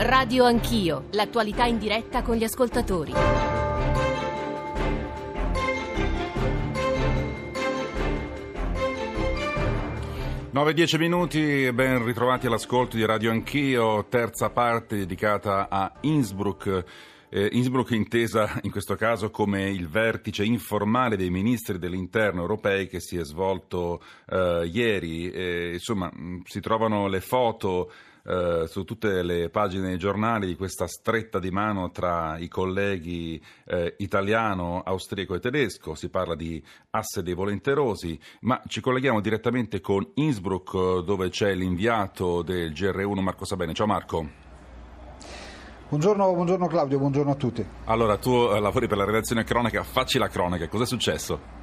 Radio Anch'io, l'attualità in diretta con gli ascoltatori. 9-10 minuti, ben ritrovati all'ascolto di Radio Anch'io, terza parte dedicata a Innsbruck. Eh, Innsbruck intesa in questo caso come il vertice informale dei ministri dell'interno europei che si è svolto eh, ieri. Eh, insomma, si trovano le foto eh, su tutte le pagine dei giornali di questa stretta di mano tra i colleghi eh, italiano, austriaco e tedesco. Si parla di asse dei volenterosi, ma ci colleghiamo direttamente con Innsbruck dove c'è l'inviato del GR1 Marco Sabene. Ciao Marco. Buongiorno, buongiorno, Claudio, buongiorno a tutti. Allora, tu eh, lavori per la redazione cronaca, facci la cronaca, cos'è successo?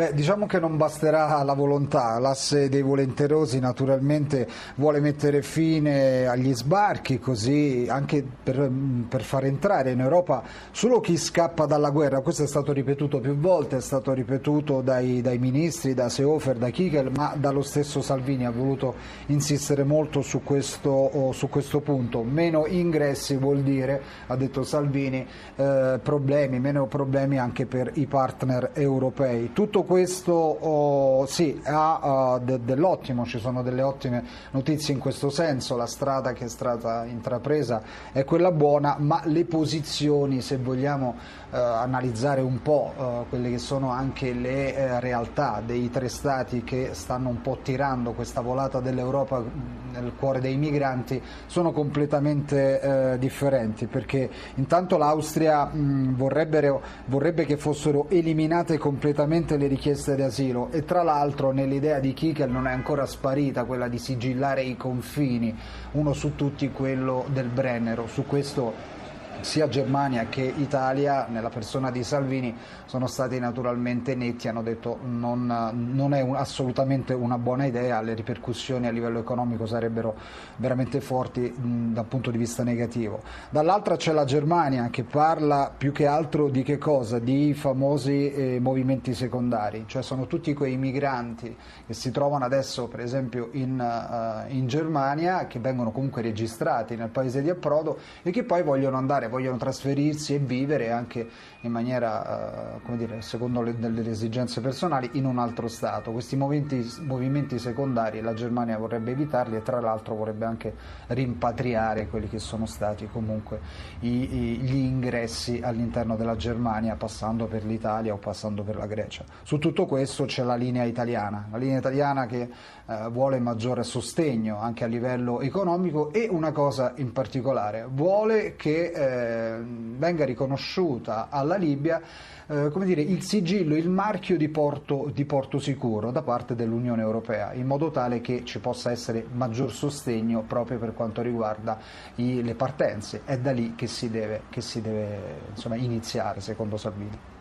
Beh, diciamo che non basterà la volontà, l'asse dei volenterosi naturalmente vuole mettere fine agli sbarchi, così anche per, per, far entrare in Europa solo chi scappa dalla guerra, questo è stato ripetuto più volte, è stato ripetuto dai, dai ministri, da Seofer, da Kickel, ma dallo stesso Salvini ha voluto insistere molto su questo, su questo punto. Meno ingressi vuol dire, ha detto Salvini, eh, problemi, meno problemi anche per i partner europei. Tutto questo oh, sì, ha uh, de- dell'ottimo, ci sono delle ottime notizie in questo senso, la strada che è stata intrapresa è quella buona, ma le posizioni, se vogliamo uh, analizzare un po' uh, quelle che sono anche le eh, realtà dei tre stati che stanno un po' tirando questa volata dell'Europa nel cuore dei migranti, sono completamente differenti, perché intanto l'Austria mh, vorrebbe che fossero eliminate completamente le richieste di asilo e tra l'altro nell'idea di Kikel non è ancora sparita quella di sigillare i confini, uno su tutti quello del Brennero. Su questo sia Germania che Italia, nella persona di Salvini, sono stati naturalmente netti, hanno detto non, non è un, assolutamente una buona idea, le ripercussioni a livello economico sarebbero veramente forti mh, dal punto di vista negativo. Dall'altra c'è la Germania che parla più che altro di che cosa? Di famosi eh, movimenti secondari, cioè sono tutti quei migranti che si trovano adesso per esempio in, uh, in Germania, che vengono comunque registrati nel paese di approdo e che poi vogliono andare vogliono trasferirsi e vivere anche in maniera, eh, come dire, secondo le, delle esigenze personali, in un altro Stato. Questi movimenti, movimenti secondari la Germania vorrebbe evitarli e tra l'altro vorrebbe anche rimpatriare quelli che sono stati comunque i, i, gli ingressi all'interno della Germania passando per l'Italia o passando per la Grecia. Su tutto questo c'è la linea italiana, la linea italiana che eh, vuole maggiore sostegno anche a livello economico e una cosa in particolare, vuole che eh, venga riconosciuta alla Libia eh, dire, il sigillo, il marchio di porto, di porto sicuro da parte dell'Unione Europea, in modo tale che ci possa essere maggior sostegno proprio per quanto riguarda i, le partenze. È da lì che si deve, che si deve insomma, iniziare, secondo Salvini.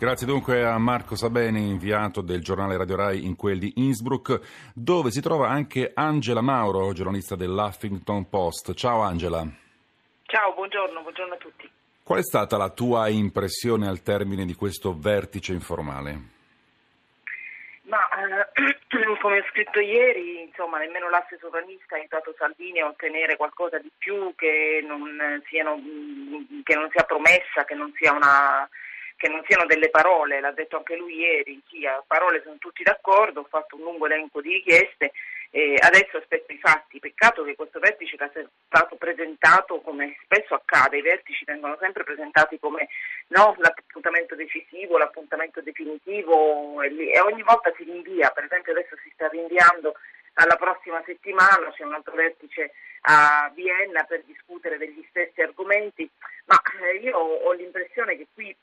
Grazie dunque a Marco Sabeni, inviato del giornale Radio Rai in quel di Innsbruck, dove si trova anche Angela Mauro, giornalista dell'Huffington Post. Ciao Angela. Ciao, buongiorno, buongiorno a tutti. Qual è stata la tua impressione al termine di questo vertice informale? Ma eh, come ho scritto ieri, insomma, nemmeno l'asse sovranista ha aiutato Salvini a ottenere qualcosa di più che non, siano, che non sia promessa, che non sia una che non siano delle parole, l'ha detto anche lui ieri, sì, a parole sono tutti d'accordo, ho fatto un lungo elenco di richieste, e adesso aspetto i fatti, peccato che questo vertice sia stato presentato come spesso accade, i vertici vengono sempre presentati come no, l'appuntamento decisivo, l'appuntamento definitivo e, ogni volta si rinvia, per esempio adesso si sta rinviando alla prossima settimana, c'è un altro vertice a Vienna per discutere degli stessi argomenti, ma eh, io ho l'impressione che qui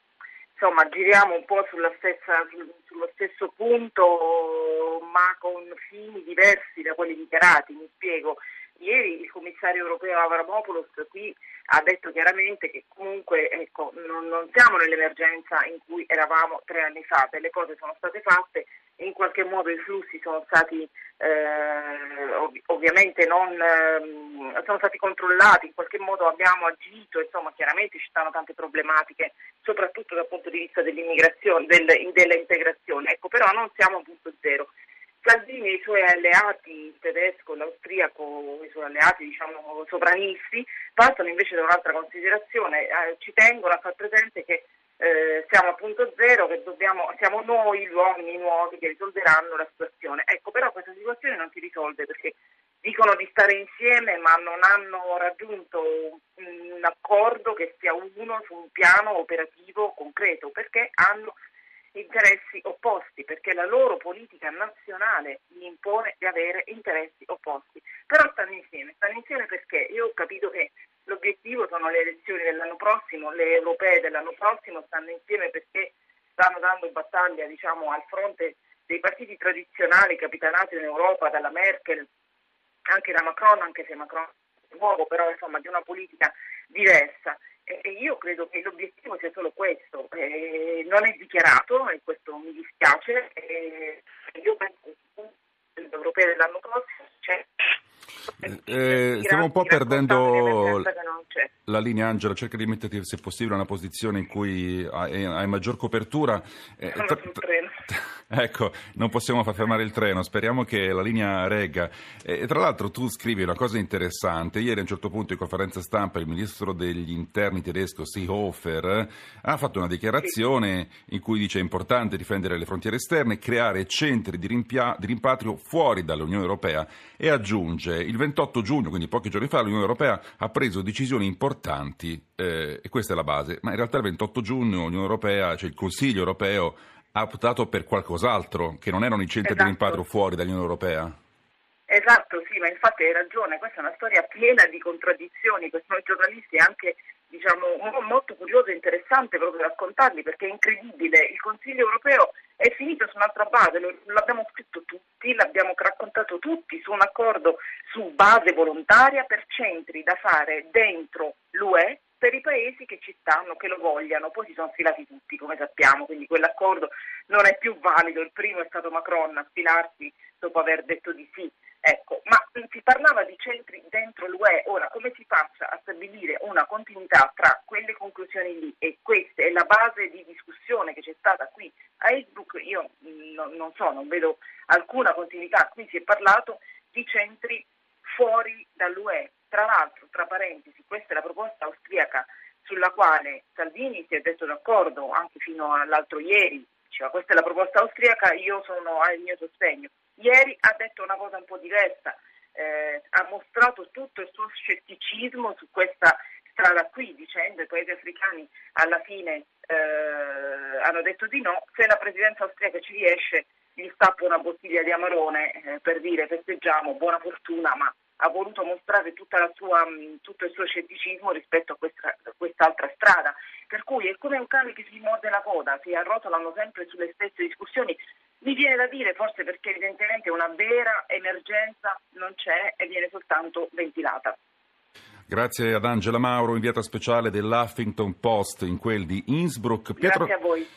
insomma giriamo un po' stessa, sullo stesso punto ma con fini diversi da quelli dichiarati, mi spiego. Ieri il commissario europeo Avramopoulos qui ha detto chiaramente che comunque ecco, non, non, siamo nell'emergenza in cui eravamo tre anni fa, delle cose sono state fatte in qualche modo i flussi sono stati eh, ov- ovviamente non, eh, sono stati controllati, in qualche modo abbiamo agito, insomma chiaramente ci stanno tante problematiche, soprattutto dal punto di vista dell'immigrazione, del, dell'integrazione, ecco però non siamo a punto zero. Salvini e i suoi alleati, il tedesco, l'austriaco, i suoi alleati diciamo sovranisti, passano invece da un'altra considerazione, eh, ci tengono a far presente che eh, siamo a punto zero, che dobbiamo, siamo noi gli uomini nuovi che risolveranno la situazione. Ecco, però questa situazione non si risolve perché dicono di stare insieme ma non hanno raggiunto un, un accordo che sia uno su un piano operativo concreto perché hanno interessi opposti, perché la loro politica nazionale gli impone di avere interessi opposti. Però stanno insieme, stanno insieme perché io ho capito che l'obiettivo sono le elezioni dell'anno prossimo, le europee dell'anno prossimo stanno insieme perché stanno dando battaglia diciamo, al fronte dei partiti tradizionali capitanati in Europa dalla Merkel, anche da Macron, anche se Macron è nuovo, però insomma di una politica diversa. E io credo che l'obiettivo sia solo questo, eh, non è dichiarato e questo mi dispiace. Eh, io penso che l'europeo dell'anno prossimo c'è eh, eh stiamo un po' perdendo la linea Angela, cerca di metterti se possibile in una posizione in cui hai, hai maggior copertura. Eh, tra, ecco, non possiamo far fermare il treno, speriamo che la linea regga. E, tra l'altro tu scrivi una cosa interessante, ieri a un certo punto in conferenza stampa il ministro degli interni tedesco Seehofer ha fatto una dichiarazione sì. in cui dice è importante difendere le frontiere esterne, creare centri di, rimpia- di rimpatrio fuori dall'Unione Europea e aggiunge il 28 giugno, quindi pochi giorni fa, l'Unione Europea ha preso decisioni importanti eh, e questa è la base, ma in realtà il 28 giugno l'Unione Europea, cioè il Consiglio Europeo ha optato per qualcos'altro, che non erano i centri esatto. di rimpatrio fuori dall'Unione Europea. Esatto, sì, ma infatti hai ragione, questa è una storia piena di contraddizioni per noi giornalisti anche diciamo, molto curioso e interessante proprio raccontarli perché è incredibile, il Consiglio europeo è finito su un'altra base, l'abbiamo scritto tutti, l'abbiamo raccontato tutti su un accordo su base volontaria per centri da fare dentro l'UE per i paesi che ci stanno, che lo vogliano, poi si sono sfilati tutti come sappiamo, quindi quell'accordo non è più valido, il primo è stato Macron a sfilarsi dopo aver detto di sì. Ecco, ma si parlava di centri dentro l'UE, ora come si faccia a stabilire una continuità tra quelle conclusioni lì e questa è la base di discussione che c'è stata qui a Innsbruck, io non, non so, non vedo alcuna continuità, qui si è parlato di centri fuori dall'UE, tra l'altro, tra parentesi, questa è la proposta austriaca sulla quale Salvini si è detto d'accordo anche fino all'altro ieri, diceva questa è la proposta austriaca, io sono al mio sostegno. Ieri ha detto una cosa un po' diversa, eh, ha mostrato tutto il suo scetticismo su questa strada qui, dicendo che i paesi africani alla fine eh, hanno detto di no, se la presidenza austriaca ci riesce gli stappo una bottiglia di amarone eh, per dire festeggiamo, buona fortuna, ma ha voluto mostrare sua, tutto il suo scetticismo rispetto a, questa, a, quest'altra strada. Per cui è come un cane che si morde la coda, si arrotolano sempre sulle stesse discussioni. Mi viene da dire, forse perché evidentemente una vera emergenza non c'è e viene soltanto ventilata. Grazie ad Angela Mauro, inviata speciale dell'Huffington Post in quel di Innsbruck. Pietro... Grazie a voi.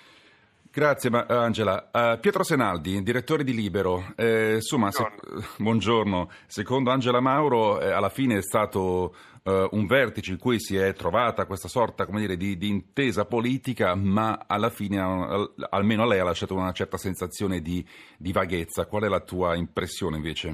Grazie ma, Angela. Uh, Pietro Senaldi, direttore di Libero. Eh, insomma, buongiorno. Se, buongiorno. Secondo Angela Mauro, eh, alla fine è stato uh, un vertice in cui si è trovata questa sorta dire, di, di, intesa politica, ma alla fine, al, almeno a lei, ha lasciato una certa sensazione di, di vaghezza. Qual è la tua impressione invece?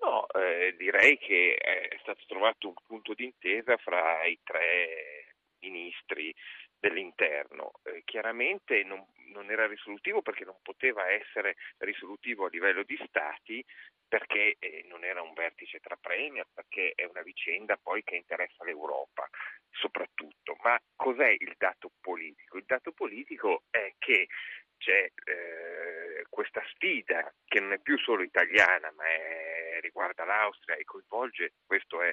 No, eh, direi che è stato trovato un punto d'intesa fra i tre ministri dell'interno. Eh, chiaramente non, non, era risolutivo perché non poteva essere risolutivo a livello di stati perché eh, non era un vertice tra premier, perché è una vicenda poi che interessa l'Europa soprattutto. Ma cos'è il dato politico? Il dato politico è che c'è eh, questa sfida che non è più solo italiana ma è, riguarda l'Austria e coinvolge, questo è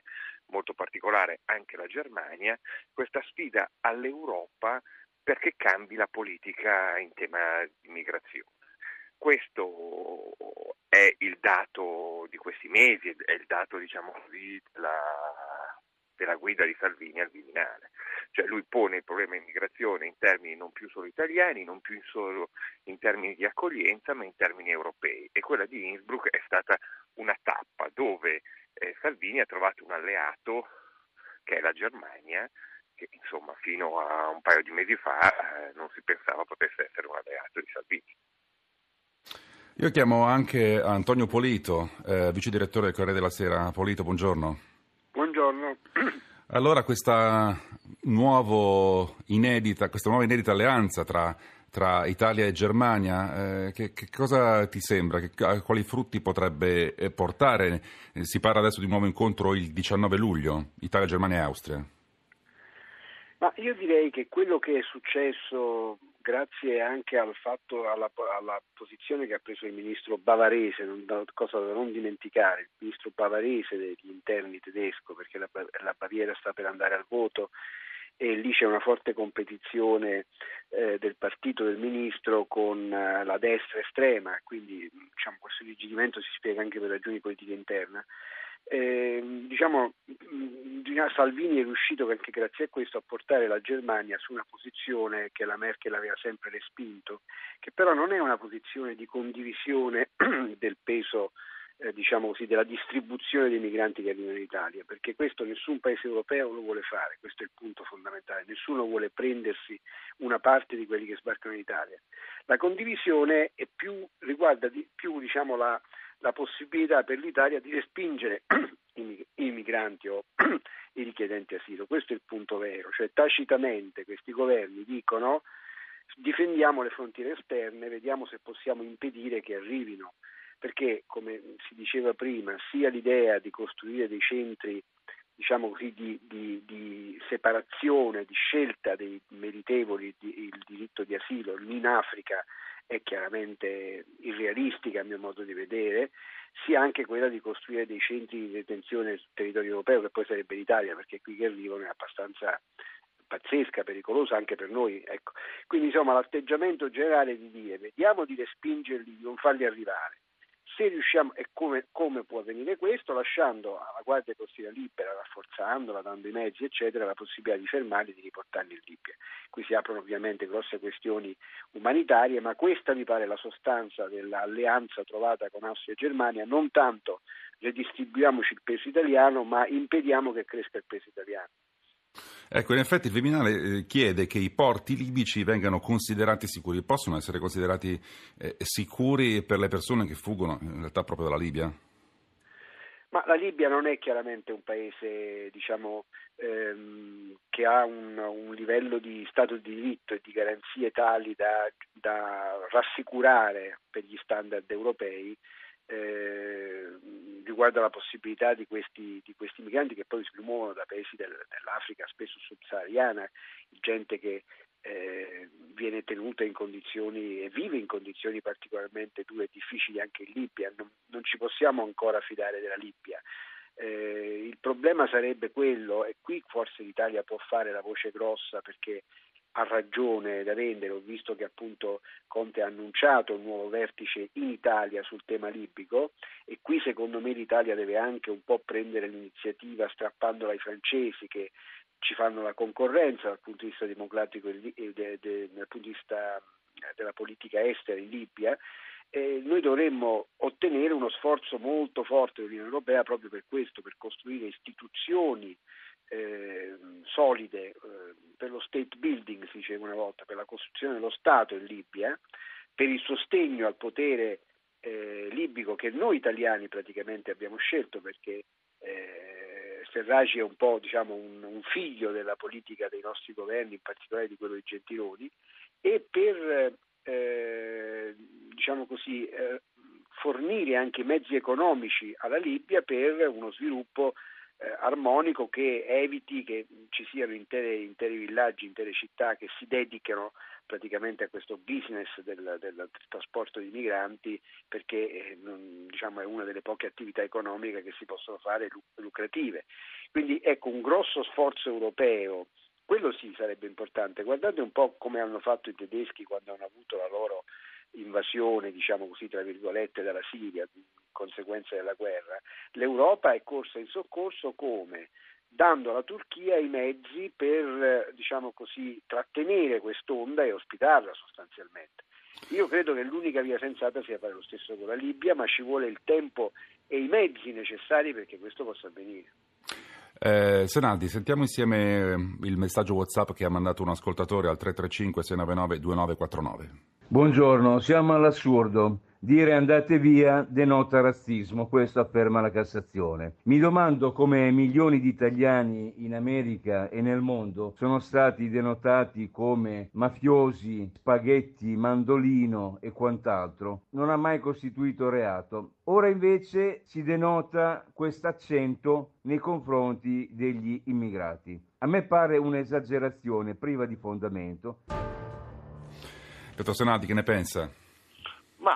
molto particolare, anche la Germania, questa sfida all'Europa perché cambi la politica in tema di migrazione. Questo è il dato di questi mesi, è il dato diciamo così, della, della guida di Salvini al Viminale. Cioè lui pone il problema immigrazione in termini non più solo italiani, non più solo in termini di accoglienza, ma in termini europei. E quella di Innsbruck è stata una tappa dove eh, Salvini ha trovato un alleato che è la Germania, che insomma fino a un paio di mesi fa eh, non si pensava potesse essere un alleato di Salvini. Io chiamo anche Antonio Polito, eh, vice direttore del Corriere della Sera. Polito, buongiorno. Buongiorno. Allora, questa, inedita, questa nuova inedita alleanza tra, tra Italia e Germania, eh, che, che, cosa ti sembra? Che, quali frutti potrebbe eh, portare? Eh, si parla adesso di un nuovo incontro il 19 luglio, Italia, Germania e Austria. Ma io direi che quello che è successo grazie anche al fatto, alla, alla, posizione che ha preso il ministro bavarese, non, cosa da non dimenticare, il ministro bavarese degli interni tedesco, perché la, la Baviera sta per andare al voto e lì c'è una forte competizione eh, del partito del ministro con eh, la destra estrema, quindi diciamo, questo irrigidimento si spiega anche per ragioni politiche interne. Eh, diciamo, Salvini è riuscito anche grazie a questo a portare la Germania su una posizione che la Merkel aveva sempre respinto, che però non è una posizione di condivisione del peso eh, diciamo così, della distribuzione dei migranti che arrivano in Italia, perché questo nessun paese europeo lo vuole fare, questo è il punto fondamentale, nessuno vuole prendersi una parte di quelli che sbarcano in Italia. La condivisione più, riguarda di, più diciamo, la, la possibilità per l'Italia di respingere i migranti o i richiedenti asilo. Questo è il punto vero, cioè tacitamente questi governi dicono difendiamo le frontiere esterne, vediamo se possiamo impedire che arrivino, perché come si diceva prima, sia l'idea di costruire dei centri diciamo così, di, di, di, separazione, di scelta dei meritevoli di, il diritto di asilo in Africa è chiaramente irrealistica a mio modo di vedere, sia anche quella di costruire dei centri di detenzione sul territorio europeo, che poi sarebbe l'Italia, perché qui che arrivano è abbastanza pazzesca, pericolosa anche per noi. Ecco. Quindi insomma l'atteggiamento generale di dire vediamo di respingerli, di non farli arrivare se riusciamo, e come, come, può avvenire questo, lasciando alla Guardia Costiera libera, rafforzandola, dando i mezzi, eccetera, la possibilità di fermarli e di riportarli in Libia. Qui si aprono ovviamente grosse questioni umanitarie, ma questa mi pare la sostanza dell'alleanza trovata con Austria e Germania, non tanto redistribuiamoci il peso italiano, ma impediamo che cresca il peso italiano. Ecco, in effetti il Viminale eh, chiede che i porti libici vengano considerati sicuri, possono essere considerati eh, sicuri per le persone che fuggono in realtà proprio dalla Libia? Ma la Libia non è chiaramente un paese diciamo, ehm, che ha un, un, livello di Stato di diritto e di garanzie tali da, da rassicurare per gli standard europei eh, riguardo alla possibilità di questi, di questi, migranti che poi si rimuovono da paesi del, dell'Africa, spesso subsahariana, gente che eh, viene tenuta in condizioni e vive in condizioni particolarmente dure e difficili anche in Libia. Non, non ci possiamo ancora fidare della Libia. Eh, il problema sarebbe quello, e qui forse l'Italia può fare la voce grossa perché ha ragione da vendere, ho visto che appunto Conte ha annunciato un nuovo vertice in Italia sul tema libico e qui secondo me l'Italia deve anche un po' prendere l'iniziativa strappandola ai francesi che ci fanno la concorrenza dal punto di vista democratico e dal punto di vista della politica estera in Libia eh, noi dovremmo ottenere uno sforzo molto forte dell'Unione Europea proprio per questo, per costruire istituzioni eh, solide eh, per lo state building, si diceva una volta, per la costruzione dello Stato in Libia, per il sostegno al potere eh, libico che noi italiani praticamente abbiamo scelto perché eh, Serraci è un po' diciamo, un, un, figlio della politica dei nostri governi, in particolare di quello di Gentiloni, e per eh, diciamo così, eh, fornire anche mezzi economici alla Libia per uno sviluppo eh, armonico che eviti che ci siano interi, interi, villaggi, intere città che si dedicano praticamente a questo business del, del, trasporto di migranti perché eh, diciamo, è una delle poche attività economiche che si possono fare lucrative. Quindi ecco un grosso sforzo europeo quello sì sarebbe importante. Guardate un po' come hanno fatto i tedeschi quando hanno avuto la loro invasione, diciamo così, tra virgolette, dalla Siria, conseguenza della guerra. L'Europa è corsa in soccorso come? Dando alla Turchia i mezzi per, diciamo così, trattenere quest'onda e ospitarla sostanzialmente. Io credo che l'unica via sensata sia fare lo stesso con la Libia, ma ci vuole il tempo e i mezzi necessari perché questo possa avvenire. Eh, Senaldi, sentiamo insieme eh, il messaggio WhatsApp che ha mandato un ascoltatore al 335 699 2949. Buongiorno, siamo all'assurdo. Dire andate via denota razzismo, questo afferma la Cassazione. Mi domando come milioni di italiani in America e nel mondo sono stati denotati come mafiosi, spaghetti, mandolino e quant'altro. Non ha mai costituito reato. Ora invece si denota questo accento nei confronti degli immigrati. A me pare un'esagerazione priva di fondamento. Pietro Senati, che ne pensa? Ma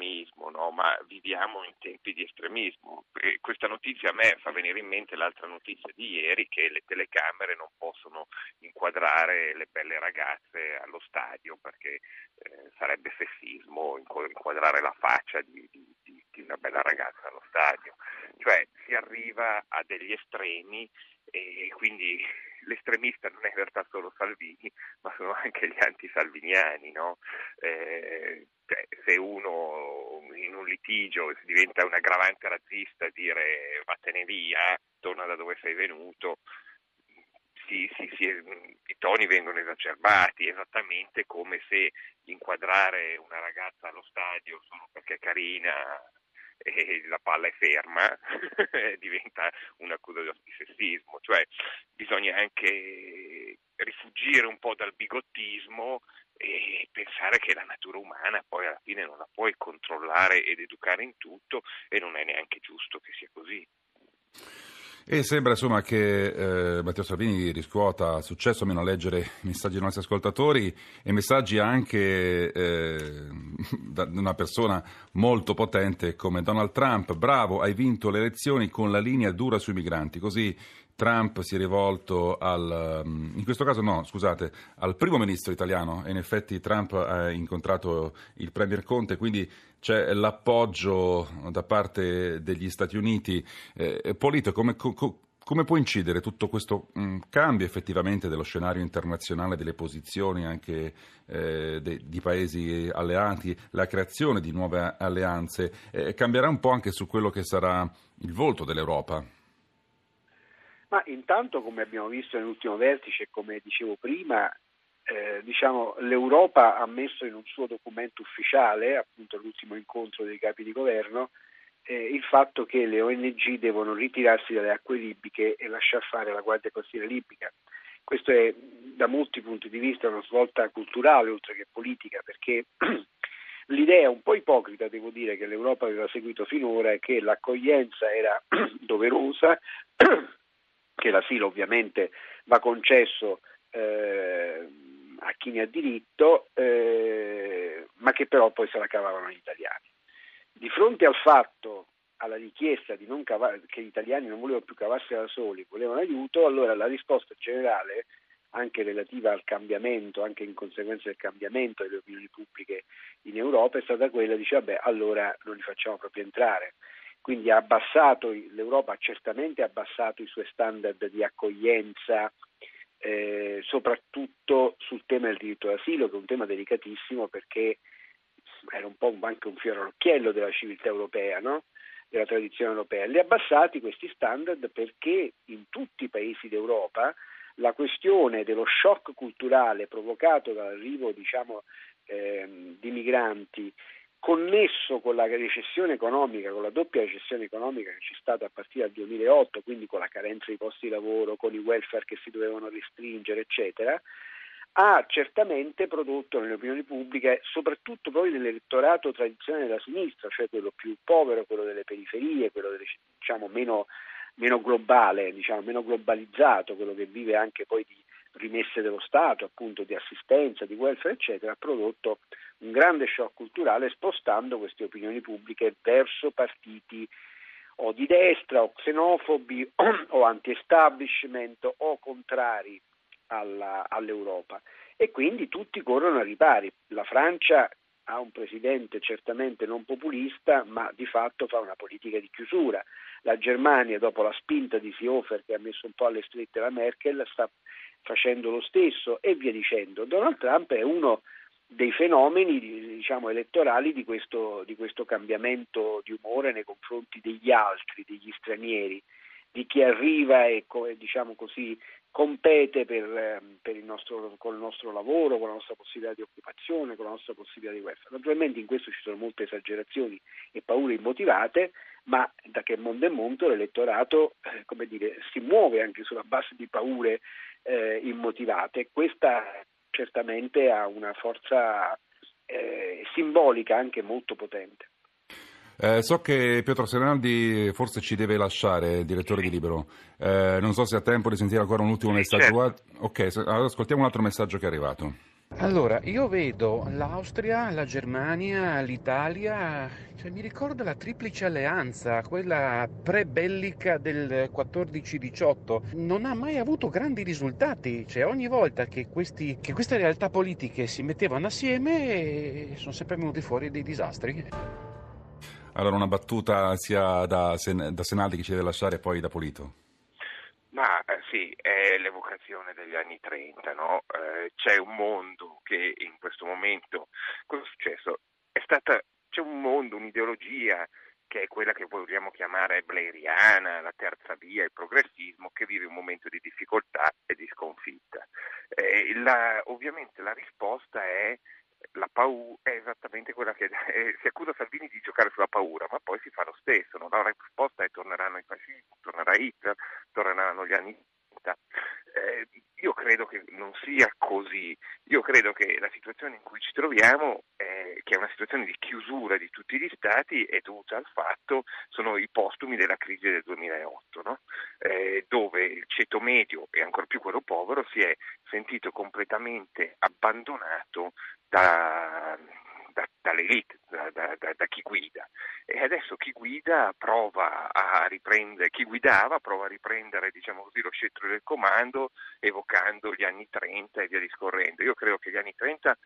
estremismo, no? ma viviamo in tempi di estremismo. E questa notizia a me fa venire in mente l'altra notizia di ieri che le telecamere non possono inquadrare le belle ragazze allo stadio perché eh, sarebbe sessismo inquadrare la faccia di, di, di, di una bella ragazza allo stadio. Cioè si arriva a degli estremi e quindi l'estremista non è in realtà solo Salvini, ma sono anche gli antisalviniani, no? eh, cioè, se uno in un litigio diventa un aggravante razzista dire vattene via, torna da dove sei venuto, si, si, si, i toni vengono esacerbati, esattamente come se inquadrare una ragazza allo stadio solo perché è carina e la palla è ferma, diventa un'accusa di sessismo, cioè bisogna anche rifugire un po' dal bigottismo e pensare che la natura umana poi alla fine non la puoi controllare ed educare in tutto e non è neanche giusto che sia così. E sembra insomma che eh, Matteo Salvini riscuota successo almeno a leggere i messaggi dei nostri ascoltatori e messaggi anche eh, da una persona molto potente come Donald Trump. Bravo, hai vinto le elezioni con la linea dura sui migranti. Così Trump si è rivolto al, mm, in questo caso no, scusate, al primo ministro italiano e in effetti Trump ha incontrato il Premier Conte, quindi c'è l'appoggio da parte degli Stati Uniti. Eh, Polito, come, co, come, può incidere tutto questo mh, mm, cambio effettivamente dello scenario internazionale, delle posizioni anche eh, de, di paesi alleati, la creazione di nuove alleanze? Eh, cambierà un po' anche su quello che sarà il volto dell'Europa? Ma intanto, come abbiamo visto nell'ultimo vertice, come dicevo prima, eh, diciamo, l'Europa ha messo in un suo documento ufficiale, appunto l'ultimo incontro dei capi di governo, eh, il fatto che le ONG devono ritirarsi dalle acque libiche e lasciar fare la Guardia Costiera libica. Questo è da molti punti di vista una svolta culturale oltre che politica, perché l'idea un po' ipocrita, devo dire, che l'Europa aveva seguito finora è che l'accoglienza era doverosa che l'asilo ovviamente va concesso eh, a chi ne ha diritto, eh, ma che però poi se la cavavano gli italiani. Di fronte al fatto, alla richiesta cavar- che gli italiani non volevano più cavarsela da soli, volevano aiuto, allora la risposta generale, anche relativa al cambiamento, anche in conseguenza del cambiamento delle opinioni pubbliche in Europa, è stata quella di dire, vabbè, allora non li facciamo proprio entrare quindi ha abbassato, l'Europa ha certamente abbassato i suoi standard di accoglienza, eh, soprattutto sul tema del diritto d'asilo, che è un tema delicatissimo perché era un po' anche un fiore all'occhiello della civiltà europea, no? della tradizione europea. Li abbassati questi standard perché in tutti i paesi d'Europa la questione dello shock culturale provocato dall'arrivo diciamo, eh, di migranti connesso con la recessione economica, con la doppia recessione economica che c'è stata a partire dal 2008, quindi con la carenza di posti di lavoro, con i welfare che si dovevano restringere, eccetera, ha certamente prodotto nelle opinioni pubbliche, soprattutto poi nell'elettorato tradizionale della sinistra, cioè quello più povero, quello delle periferie, quello delle, diciamo, meno, meno globale, diciamo, meno globalizzato, quello che vive anche poi di rimesse dello Stato, appunto di assistenza, di welfare, eccetera, ha prodotto un grande shock culturale spostando queste opinioni pubbliche verso partiti o di destra o xenofobi o anti-establishment o contrari alla, all'Europa e quindi tutti corrono a ripari. La Francia ha un presidente certamente non populista, ma di fatto fa una politica di chiusura. La Germania, dopo la spinta di Seehofer che ha messo un po' alle strette la Merkel, sta facendo lo stesso e via dicendo. Donald Trump è uno dei fenomeni diciamo, elettorali di questo, di questo cambiamento di umore nei confronti degli altri, degli stranieri, di chi arriva e diciamo così, compete per, ehm, per il nostro, con il nostro lavoro, con la nostra possibilità di occupazione, con la nostra possibilità di welfare. Naturalmente in questo ci sono molte esagerazioni e paure immotivate, ma da che mondo è mondo l'elettorato eh, dire, si muove anche sulla base di paure eh, immotivate. Questa certamente ha una forza eh, simbolica anche molto potente. Eh, so che Pietro Senaldi forse ci deve lasciare, direttore di Libero. Eh, non so se ha tempo di sentire ancora un ultimo messaggio. Certo. Ok, allora ascoltiamo un altro messaggio che è arrivato. Allora, io vedo l'Austria, la Germania, l'Italia, cioè mi ricorda la triplice alleanza, quella pre-bellica del 14-18, non ha mai avuto grandi risultati, cioè ogni volta che, questi, che queste realtà politiche si mettevano assieme sono sempre venuti fuori dei disastri. Allora una battuta sia da, Sen- da Senaldi che ci deve lasciare e poi da Polito. Ma eh, sì, è l'evocazione degli anni 30, no? eh, c'è un mondo che in questo momento, cosa è successo? È stata, c'è un mondo, un'ideologia che è quella che vogliamo chiamare blairiana, la terza via, il progressismo, che vive un momento di difficoltà e di sconfitta. Eh, la, ovviamente la risposta è la paura è esattamente quella che eh, si accusa Salvini di giocare sulla paura, ma poi si fa lo stesso, no? la risposta è torneranno i fascisti, tornerà Hitler, torneranno gli anni 30. Eh, io credo che non sia così, io credo che la situazione in cui ci troviamo, eh, che è una situazione di chiusura di tutti gli stati, è dovuta al fatto, sono i postumi della crisi del 2008, no? eh, dove il ceto medio e ancora più quello povero si è sentito completamente abbandonato da, da, dall'elite, da, da, da, chi guida. E adesso chi guida prova a riprendere, chi guidava prova a riprendere diciamo così, lo scettro del comando evocando gli anni 30 e via discorrendo. Io credo che gli anni 30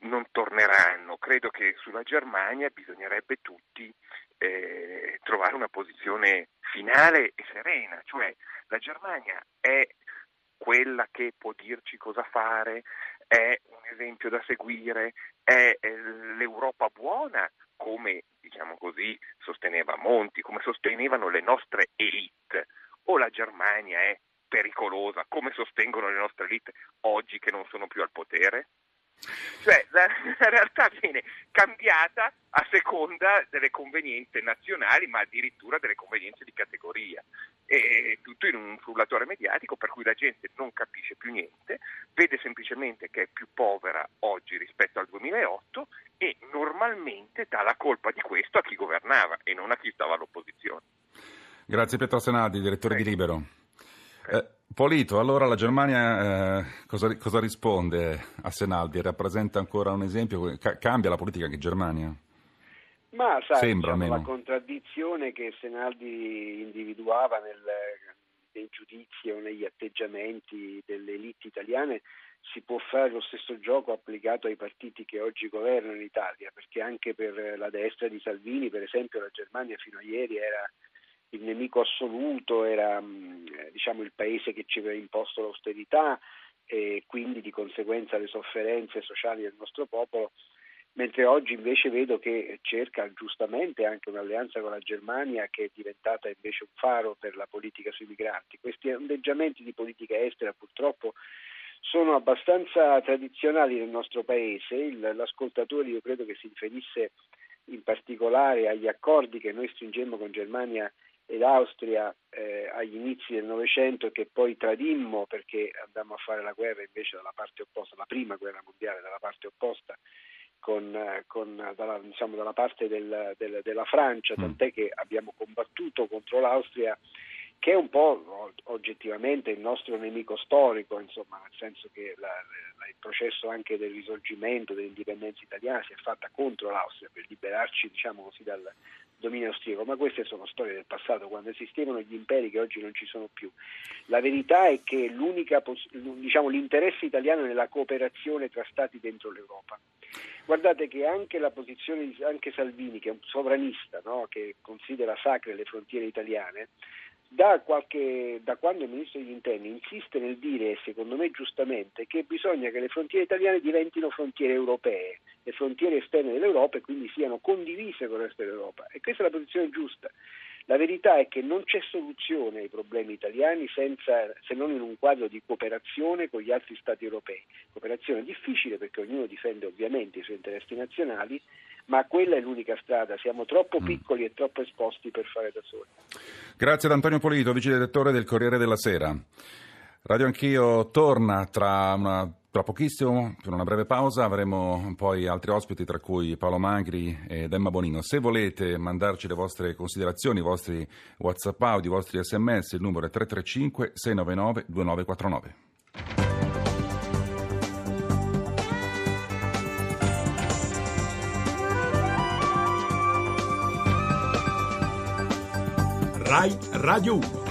non torneranno, credo che sulla Germania bisognerebbe tutti eh, trovare una posizione finale e serena, cioè la Germania è quella che può dirci cosa fare, è un esempio da seguire, è l'Europa buona, come diciamo così sosteneva Monti, come sostenevano le nostre elite, o la Germania è pericolosa, come sostengono le nostre elite oggi che non sono più al potere? Cioè la, la, realtà viene cambiata a seconda delle convenienze nazionali, ma addirittura delle convenienze di categoria. E tutto in un frullatore mediatico per cui la gente non capisce più niente, vede semplicemente che è più povera oggi rispetto al 2008 e normalmente dà la colpa di questo a chi governava e non a chi stava all'opposizione. Grazie Pietro Senadi, direttore Prego. di Libero. Eh, Polito, allora la Germania eh, cosa, cosa, risponde a Senaldi? Rappresenta ancora un esempio? Ca- cambia la politica anche in Germania? Ma sai, Sembra, diciamo, la contraddizione che Senaldi individuava nel, nei giudizi o negli atteggiamenti delle elite italiane si può fare lo stesso gioco applicato ai partiti che oggi governano in Italia, perché anche per la destra di Salvini, per esempio, la Germania fino a ieri era il nemico assoluto, era mm, diciamo, il paese che ci aveva imposto l'austerità e quindi di conseguenza le sofferenze sociali del nostro popolo, mentre oggi invece vedo che cerca giustamente anche un'alleanza con la Germania che è diventata invece un faro per la politica sui migranti. Questi ondeggiamenti di politica estera purtroppo sono abbastanza tradizionali nel nostro paese, Il, l'ascoltatore io credo che si riferisse in particolare agli accordi che noi stringemmo con Germania ed Austria eh, agli inizi del Novecento che poi tradimmo perché andammo a fare la guerra invece dalla parte opposta, la prima guerra mondiale dalla parte opposta con, con, dalla, diciamo, dalla, parte del, del, della Francia, mm. tant'è che abbiamo combattuto contro l'Austria che è un po' oggettivamente il nostro nemico storico, insomma, nel senso che la, la, il processo anche del risorgimento dell'indipendenza italiana si è fatta contro l'Austria per liberarci diciamo così, dal, dominio austriaco, ma queste sono storie del passato, quando esistevano gli imperi che oggi non ci sono più. La verità è che diciamo, l'interesse italiano è nella cooperazione tra stati dentro l'Europa. Guardate che anche la posizione di anche Salvini, che è un sovranista, no? che considera sacre le frontiere italiane, da, qualche, da, quando il ministro degli interni insiste nel dire, secondo me giustamente, che bisogna che le frontiere italiane diventino frontiere europee, le frontiere esterne dell'Europa e quindi siano condivise con il resto dell'Europa. E questa è la posizione giusta. La verità è che non c'è soluzione ai problemi italiani senza, se non in un quadro di cooperazione con gli altri Stati europei. Cooperazione difficile perché ognuno difende ovviamente i suoi interessi nazionali, ma quella è l'unica strada, siamo troppo mm. piccoli e troppo esposti per fare da soli. Grazie ad Antonio Polito, vice direttore del Corriere della Sera. Radio Anch'io torna tra, una, tra pochissimo, per una breve pausa, avremo poi altri ospiti tra cui Paolo Magri ed Emma Bonino. Se volete mandarci le vostre considerazioni, i vostri WhatsApp audio, i vostri sms, il numero è 335 699 2949. RAI Radio 1